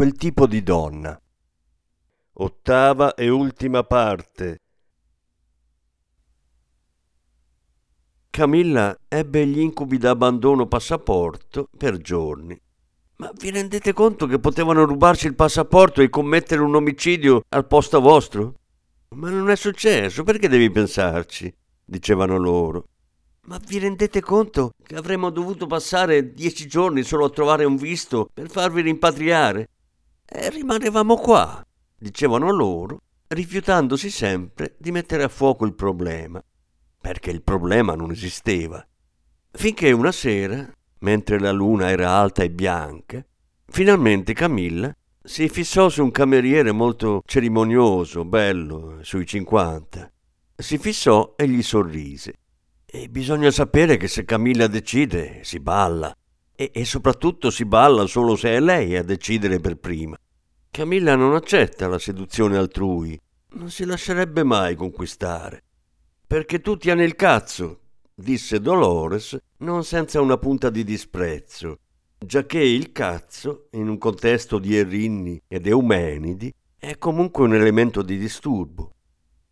quel tipo di donna. Ottava e ultima parte. Camilla ebbe gli incubi da abbandono passaporto per giorni. Ma vi rendete conto che potevano rubarci il passaporto e commettere un omicidio al posto vostro? Ma non è successo, perché devi pensarci? dicevano loro. Ma vi rendete conto che avremmo dovuto passare dieci giorni solo a trovare un visto per farvi rimpatriare? E rimanevamo qua, dicevano loro, rifiutandosi sempre di mettere a fuoco il problema, perché il problema non esisteva. Finché una sera, mentre la luna era alta e bianca, finalmente Camilla si fissò su un cameriere molto cerimonioso, bello, sui cinquanta. Si fissò e gli sorrise. E bisogna sapere che se Camilla decide, si balla. E, e soprattutto si balla solo se è lei a decidere per prima. Camilla non accetta la seduzione altrui, non si lascerebbe mai conquistare. Perché tu tieni il cazzo, disse Dolores, non senza una punta di disprezzo, giacché il cazzo, in un contesto di Erinni ed Eumenidi, è comunque un elemento di disturbo.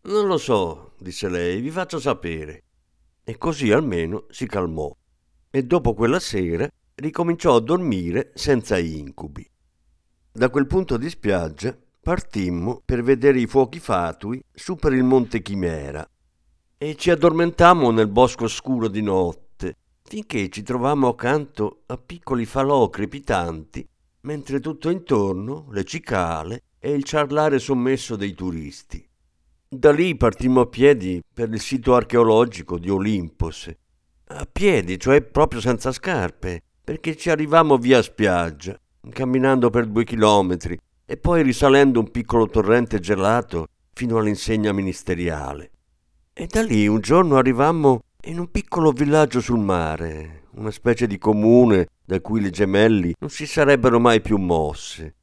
Non lo so, disse lei, vi faccio sapere. E così almeno si calmò. E dopo quella sera ricominciò a dormire senza incubi. Da quel punto di spiaggia partimmo per vedere i fuochi fatui su per il monte Chimera e ci addormentammo nel bosco scuro di notte finché ci trovammo accanto a piccoli falò crepitanti mentre tutto intorno le cicale e il ciarlare sommesso dei turisti. Da lì partimmo a piedi per il sito archeologico di Olimpos. A piedi, cioè proprio senza scarpe, perché ci arrivammo via spiaggia, camminando per due chilometri e poi risalendo un piccolo torrente gelato fino all'insegna ministeriale. E da lì un giorno arrivammo in un piccolo villaggio sul mare, una specie di comune da cui le gemelli non si sarebbero mai più mosse.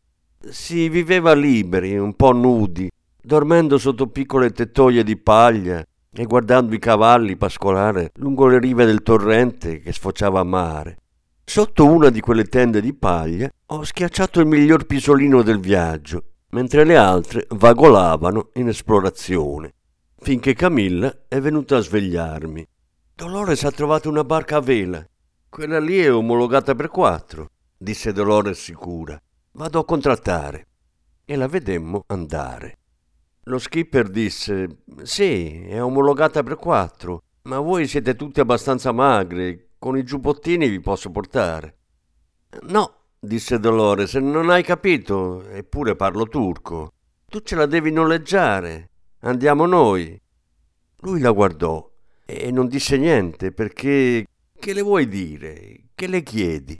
Si viveva liberi, un po' nudi, dormendo sotto piccole tettoie di paglia e guardando i cavalli pascolare lungo le rive del torrente che sfociava a mare. Sotto una di quelle tende di paglia ho schiacciato il miglior pisolino del viaggio, mentre le altre vagolavano in esplorazione, finché Camilla è venuta a svegliarmi. Dolores ha trovato una barca a vela. Quella lì è omologata per quattro, disse Dolores sicura. Vado a contrattare. E la vedemmo andare. Lo skipper disse: Sì, è omologata per quattro, ma voi siete tutti abbastanza magri, con i giubbottini vi posso portare. No, disse Dolores, non hai capito, eppure parlo turco. Tu ce la devi noleggiare. Andiamo noi. Lui la guardò e non disse niente perché che le vuoi dire? Che le chiedi?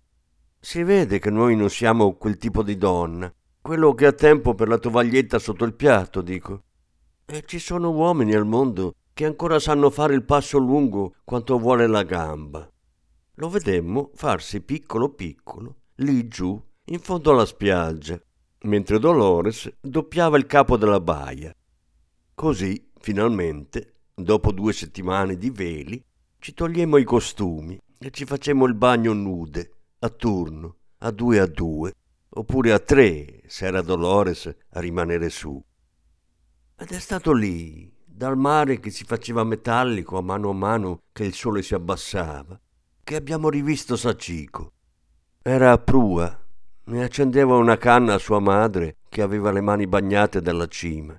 Si vede che noi non siamo quel tipo di donna, quello che ha tempo per la tovaglietta sotto il piatto, dico. E ci sono uomini al mondo che ancora sanno fare il passo lungo quanto vuole la gamba lo vedemmo farsi piccolo piccolo lì giù in fondo alla spiaggia, mentre Dolores doppiava il capo della baia. Così, finalmente, dopo due settimane di veli, ci togliemmo i costumi e ci facemmo il bagno nude, a turno, a due a due, oppure a tre, se era Dolores a rimanere su. Ed è stato lì, dal mare che si faceva metallico a mano a mano che il sole si abbassava, che abbiamo rivisto Saccico. Era a prua e accendeva una canna a sua madre che aveva le mani bagnate dalla cima.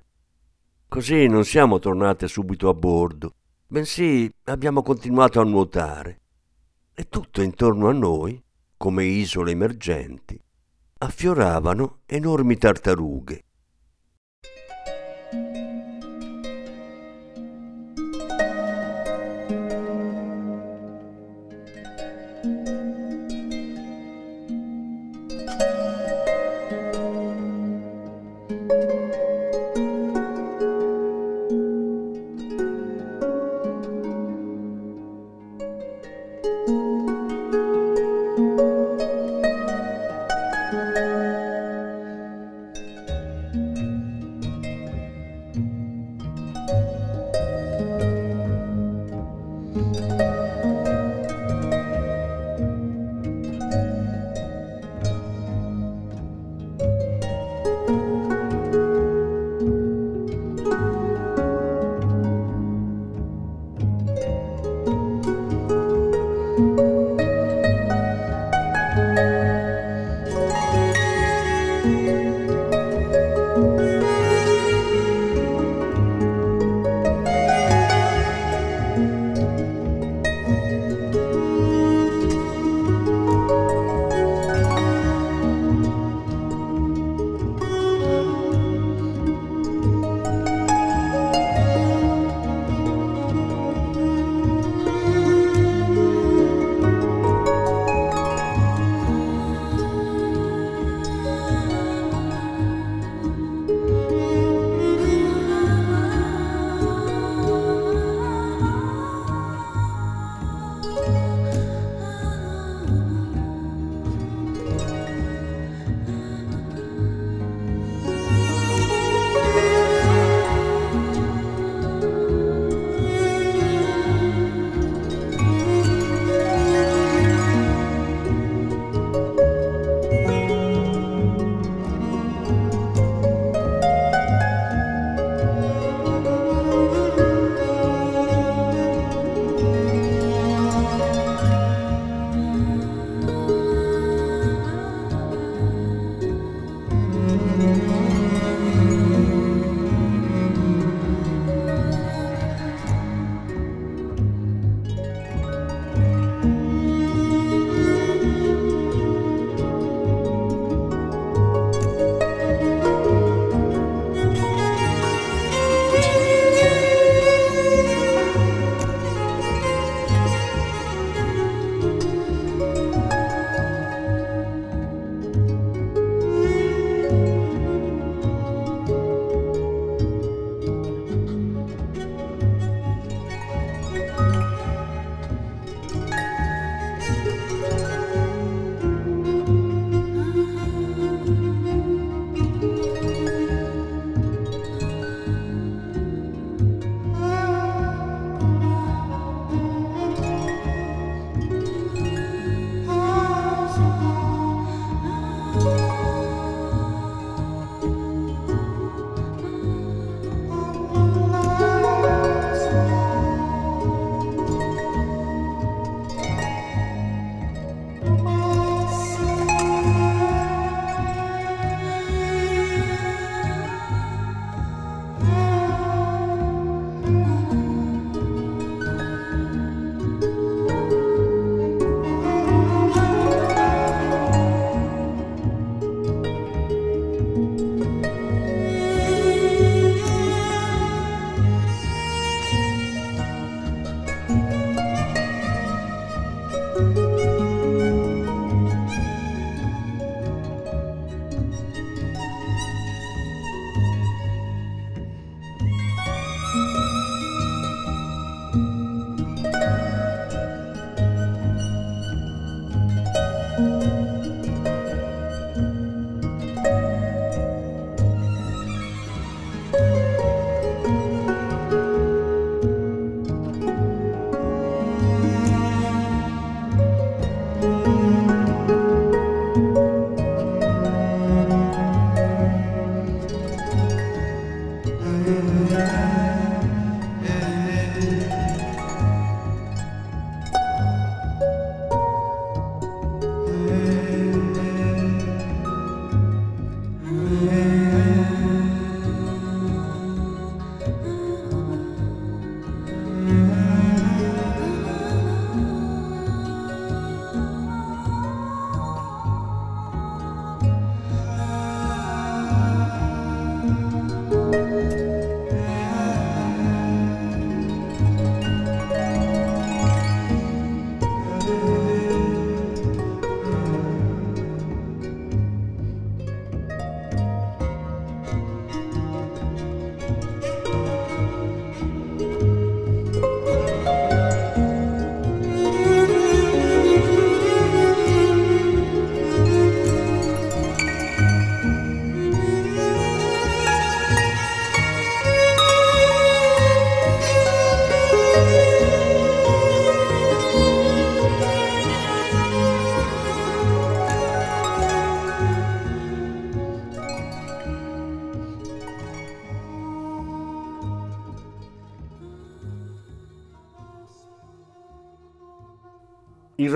Così non siamo tornate subito a bordo, bensì abbiamo continuato a nuotare. E tutto intorno a noi, come isole emergenti, affioravano enormi tartarughe.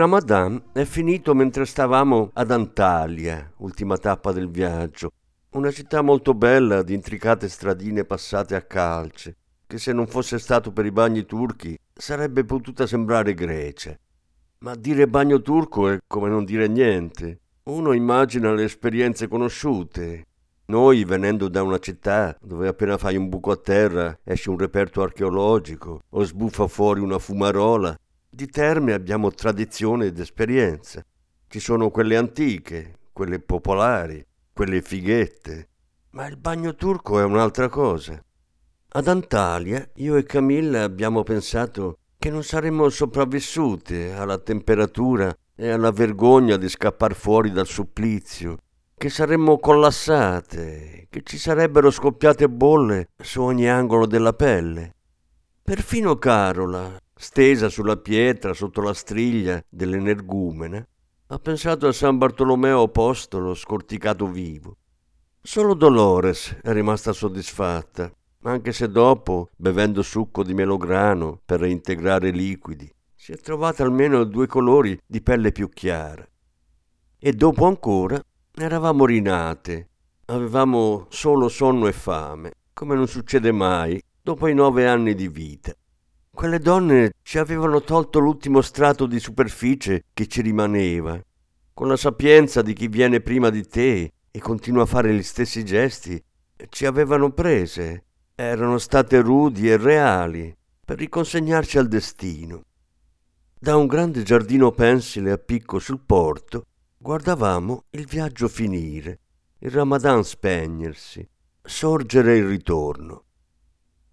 Ramadan è finito mentre stavamo ad Antalya, ultima tappa del viaggio. Una città molto bella, di intricate stradine passate a calce, che se non fosse stato per i bagni turchi sarebbe potuta sembrare Grecia. Ma dire bagno turco è come non dire niente. Uno immagina le esperienze conosciute. Noi, venendo da una città dove appena fai un buco a terra esce un reperto archeologico o sbuffa fuori una fumarola, di terme abbiamo tradizione ed esperienza. Ci sono quelle antiche, quelle popolari, quelle fighette. Ma il bagno turco è un'altra cosa. Ad Antalya io e Camilla abbiamo pensato che non saremmo sopravvissute alla temperatura e alla vergogna di scappar fuori dal supplizio, che saremmo collassate, che ci sarebbero scoppiate bolle su ogni angolo della pelle. Perfino Carola, stesa sulla pietra sotto la striglia dell'energumena, ha pensato a San Bartolomeo Apostolo scorticato vivo. Solo Dolores è rimasta soddisfatta, anche se dopo, bevendo succo di melograno per reintegrare i liquidi, si è trovata almeno due colori di pelle più chiara. E dopo ancora eravamo rinate, avevamo solo sonno e fame, come non succede mai dopo i nove anni di vita. Quelle donne ci avevano tolto l'ultimo strato di superficie che ci rimaneva. Con la sapienza di chi viene prima di te e continua a fare gli stessi gesti, ci avevano prese. Erano state rudi e reali per riconsegnarci al destino. Da un grande giardino pensile a picco sul porto guardavamo il viaggio finire, il Ramadan spegnersi, sorgere il ritorno.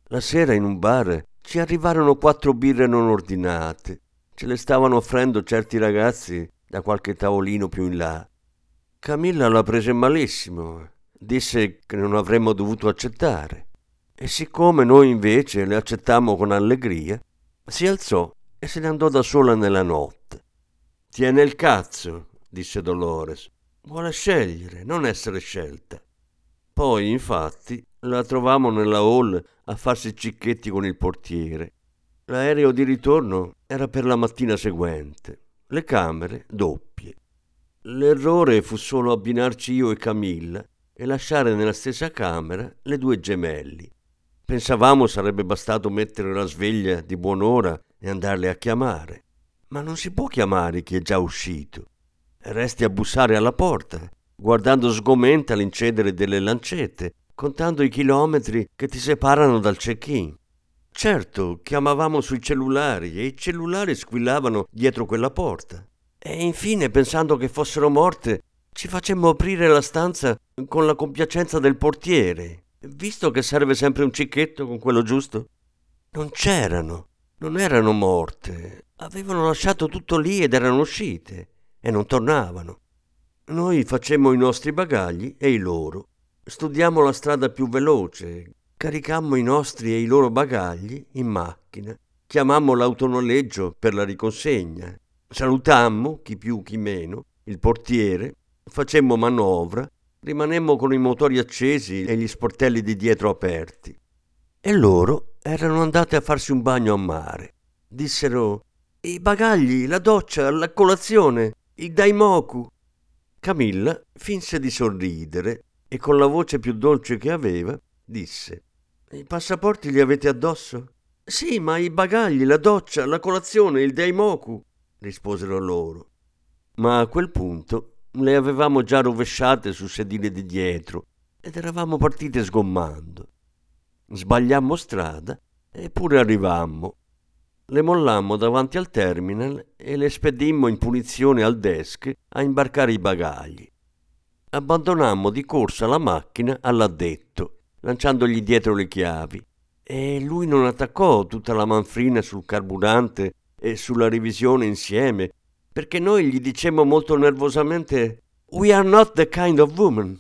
La sera in un bar ci arrivarono quattro birre non ordinate. Ce le stavano offrendo certi ragazzi da qualche tavolino più in là. Camilla la prese malissimo. Disse che non avremmo dovuto accettare. E siccome noi invece le accettammo con allegria, si alzò e se ne andò da sola nella notte. Tiene il cazzo, disse Dolores. Vuole scegliere, non essere scelta. Poi, infatti, la trovammo nella hall a farsi cicchetti con il portiere. L'aereo di ritorno era per la mattina seguente. Le camere doppie. L'errore fu solo abbinarci io e Camilla e lasciare nella stessa camera le due gemelli. Pensavamo sarebbe bastato mettere la sveglia di buon'ora e andarle a chiamare. Ma non si può chiamare chi è già uscito. Resti a bussare alla porta, guardando sgomenta l'incedere delle lancette contando i chilometri che ti separano dal check-in. Certo, chiamavamo sui cellulari e i cellulari squillavano dietro quella porta. E infine, pensando che fossero morte, ci facemmo aprire la stanza con la compiacenza del portiere, visto che serve sempre un cicchetto con quello giusto? Non c'erano, non erano morte, avevano lasciato tutto lì ed erano uscite e non tornavano. Noi facemmo i nostri bagagli e i loro. Studiamo la strada più veloce, caricammo i nostri e i loro bagagli in macchina, chiamammo l'autonoleggio per la riconsegna, salutammo, chi più chi meno, il portiere, facemmo manovra, rimanemmo con i motori accesi e gli sportelli di dietro aperti. E loro erano andate a farsi un bagno a mare. Dissero i bagagli, la doccia, la colazione, il daimoku. Camilla finse di sorridere e con la voce più dolce che aveva disse I passaporti li avete addosso? Sì, ma i bagagli, la doccia, la colazione, il daimoku, risposero loro. Ma a quel punto le avevamo già rovesciate sul sedile di dietro ed eravamo partite sgommando. Sbagliammo strada eppure arrivammo. Le mollammo davanti al terminal e le spedimmo in punizione al desk a imbarcare i bagagli. Abbandonammo di corsa la macchina all'addetto, lanciandogli dietro le chiavi, e lui non attaccò tutta la manfrina sul carburante e sulla revisione insieme, perché noi gli dicemmo molto nervosamente We are not the kind of woman.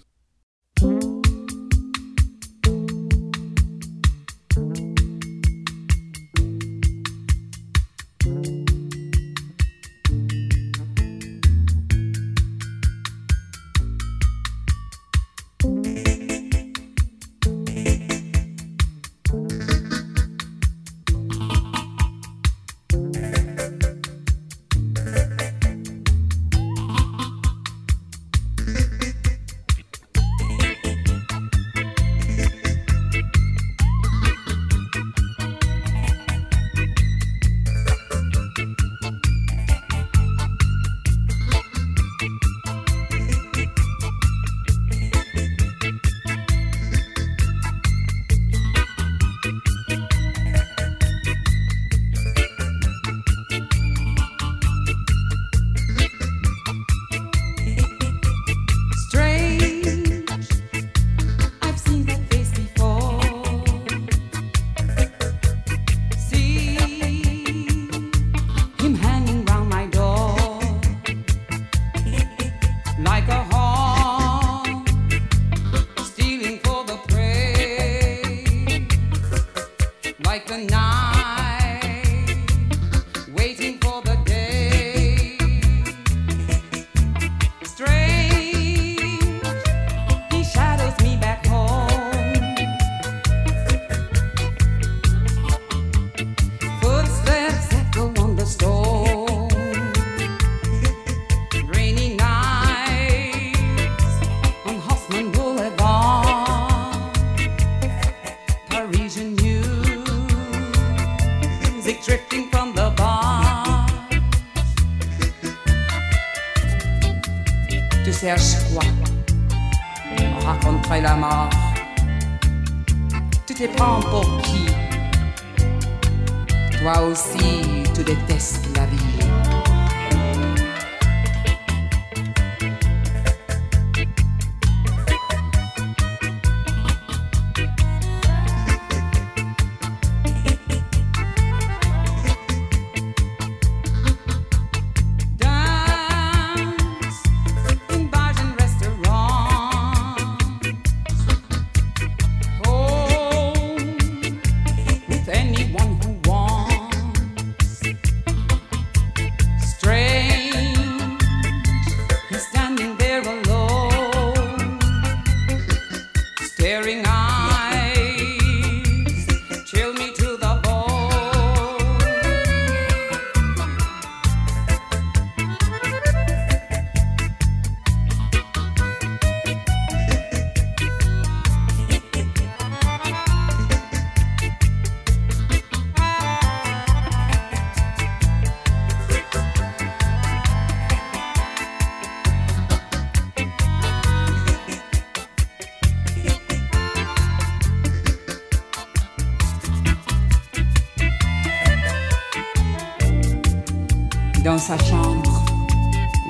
Sa chambre,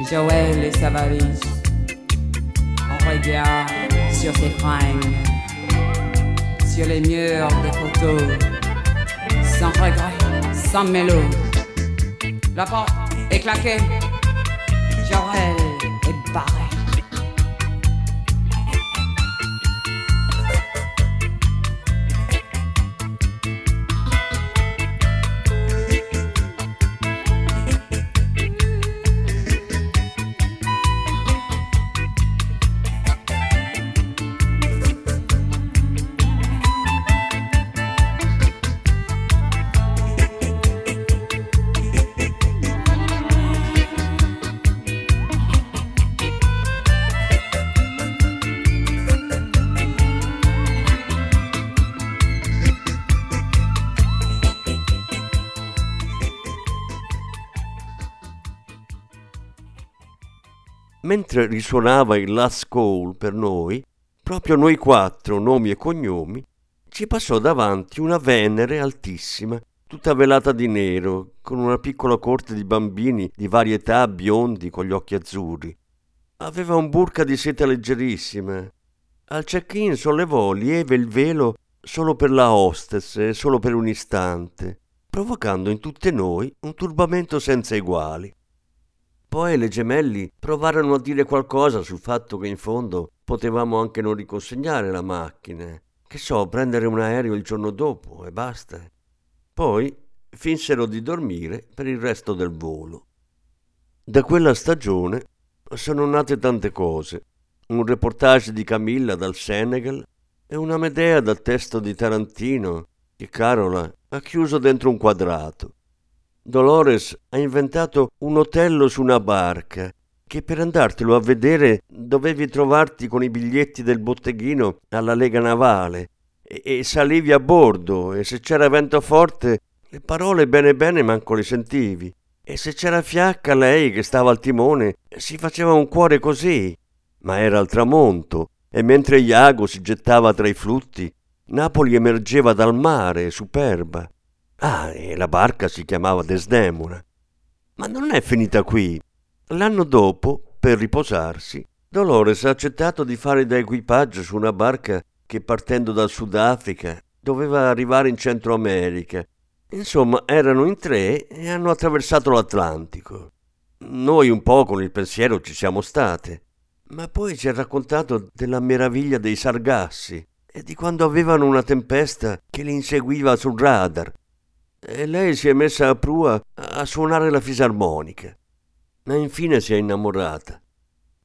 Joël et sa valise. On regarde sur ses fringues sur les murs des photos, sans regret, sans mélo. La porte est claquée, Jorel est barré. Mentre risuonava il last call per noi, proprio noi quattro, nomi e cognomi, ci passò davanti una Venere altissima, tutta velata di nero, con una piccola corte di bambini di varie età biondi con gli occhi azzurri. Aveva un burka di seta leggerissima. Al check-in sollevò lieve il velo solo per la hostess e solo per un istante, provocando in tutte noi un turbamento senza eguali. Poi le gemelli provarono a dire qualcosa sul fatto che in fondo potevamo anche non riconsegnare la macchina. Che so, prendere un aereo il giorno dopo e basta. Poi finsero di dormire per il resto del volo. Da quella stagione sono nate tante cose. Un reportage di Camilla dal Senegal e una Medea dal testo di Tarantino che Carola ha chiuso dentro un quadrato. Dolores ha inventato un hotello su una barca che per andartelo a vedere dovevi trovarti con i biglietti del botteghino alla Lega Navale. E, e salivi a bordo e se c'era vento forte le parole bene bene manco le sentivi. E se c'era fiacca lei che stava al timone si faceva un cuore così ma era al tramonto e mentre Iago si gettava tra i flutti Napoli emergeva dal mare superba Ah, e la barca si chiamava Desdemona. Ma non è finita qui. L'anno dopo, per riposarsi, Dolores ha accettato di fare da equipaggio su una barca che partendo dal Sudafrica doveva arrivare in Centro America. Insomma, erano in tre e hanno attraversato l'Atlantico. Noi un po' con il pensiero ci siamo state, ma poi ci ha raccontato della meraviglia dei sargassi e di quando avevano una tempesta che li inseguiva sul radar e lei si è messa a prua a suonare la fisarmonica. Ma infine si è innamorata.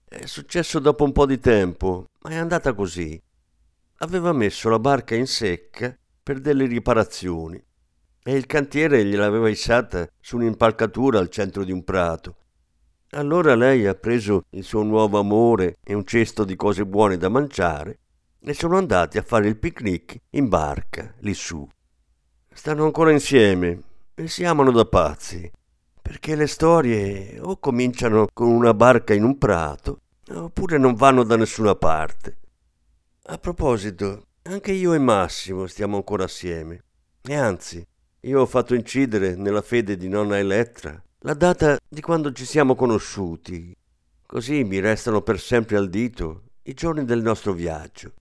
È successo dopo un po' di tempo, ma è andata così. Aveva messo la barca in secca per delle riparazioni e il cantiere gliel'aveva issata su un'impalcatura al centro di un prato. Allora lei ha preso il suo nuovo amore e un cesto di cose buone da mangiare e sono andati a fare il picnic in barca lì su. Stanno ancora insieme e si amano da pazzi, perché le storie o cominciano con una barca in un prato, oppure non vanno da nessuna parte. A proposito, anche io e Massimo stiamo ancora assieme. E anzi, io ho fatto incidere nella fede di nonna Elettra la data di quando ci siamo conosciuti. Così mi restano per sempre al dito i giorni del nostro viaggio.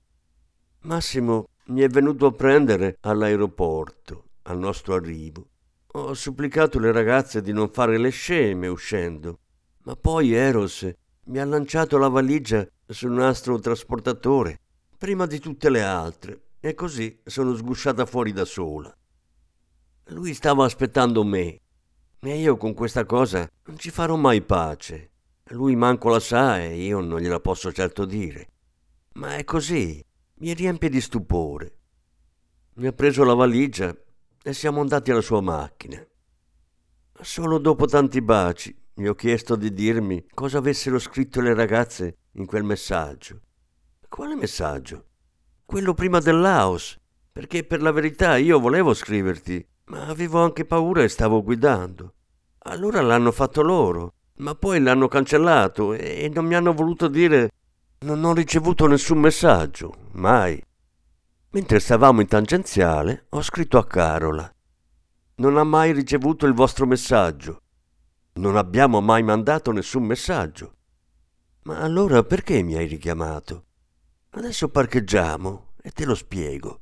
Massimo mi è venuto a prendere all'aeroporto, al nostro arrivo. Ho supplicato le ragazze di non fare le sceme uscendo, ma poi Eros mi ha lanciato la valigia sul nastro trasportatore, prima di tutte le altre, e così sono sgusciata fuori da sola. Lui stava aspettando me, e io con questa cosa non ci farò mai pace. Lui manco la sa e io non gliela posso certo dire. Ma è così, mi riempie di stupore. Mi ha preso la valigia e siamo andati alla sua macchina. Solo dopo tanti baci gli ho chiesto di dirmi cosa avessero scritto le ragazze in quel messaggio. Quale messaggio? Quello prima del Laos, perché per la verità io volevo scriverti, ma avevo anche paura e stavo guidando. Allora l'hanno fatto loro, ma poi l'hanno cancellato e non mi hanno voluto dire non ho ricevuto nessun messaggio, mai. Mentre stavamo in tangenziale, ho scritto a Carola. Non ha mai ricevuto il vostro messaggio. Non abbiamo mai mandato nessun messaggio. Ma allora perché mi hai richiamato? Adesso parcheggiamo e te lo spiego.